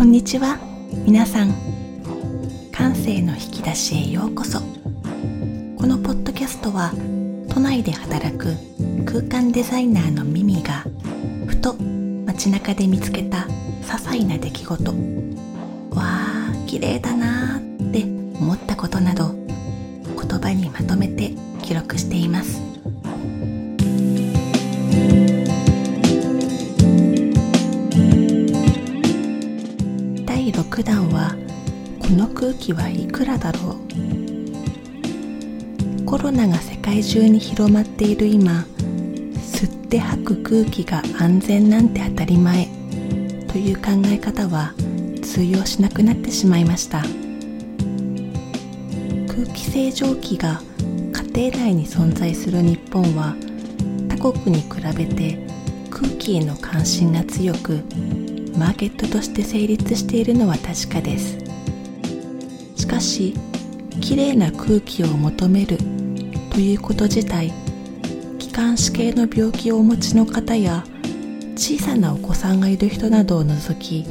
こんにちは。皆さん感性の引き出しへようこそ。このポッドキャストは都内で働く空間デザイナーのミミがふと街中で見つけた些細な出来事。わあ綺麗だなーって思ったことなど言葉にまとめて記録しています。第6弾はこの空気はいくらだろう？コロナが世界中に広まっている今吸って吐く空気が安全なんて当たり前という考え方は通用しなくなってしまいました。空気清浄機が家庭内に存在する日本は他国に比べて空気への関心が強くマーケットとして成立しているのは確かです。しかしきれいな空気を求めるということ自体気管支系の病気をお持ちの方や小さなお子さんがいる人などを除き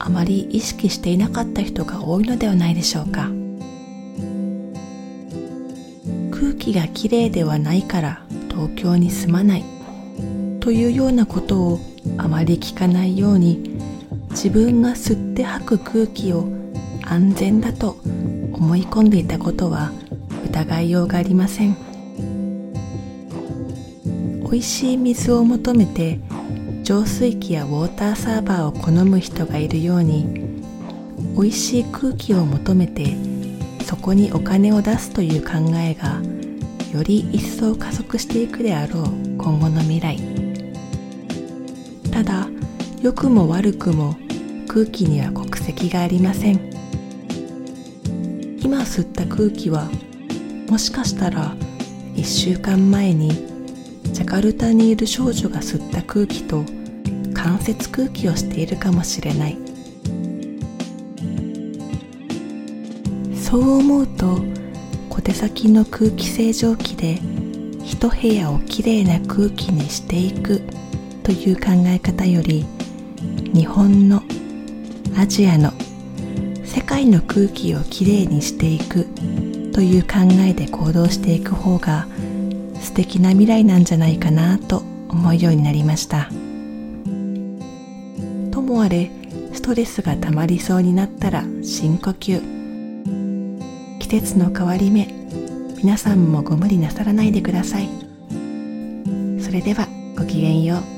あまり意識していなかった人が多いのではないでしょうか。空気がきれいではないから東京に住まないというようなことをあまり聞かないように自分が吸って吐く空気を安全だと思い込んでいたことは疑いようがありません。美味しい水を求めて浄水器やウォーターサーバーを好む人がいるように美味しい空気を求めてそこにお金を出すという考えがより一層加速していくであろう今後の未来。ただ良くも悪くも空気には国籍がありません。今吸った空気はもしかしたら1週間前にジャカルタにいる少女が吸った空気と間接空気をしているかもしれない。そう思うと小手先の空気清浄機で一部屋をきれいな空気にしていくという考え方より日本のアジアの世界の空気をきれいにしていくという考えで行動していく方が素敵な未来なんじゃないかなと思うようになりました。ともあれストレスがたまりそうになったら深呼吸。季節の変わり目皆さんもご無理なさらないでください。それではごきげんよう。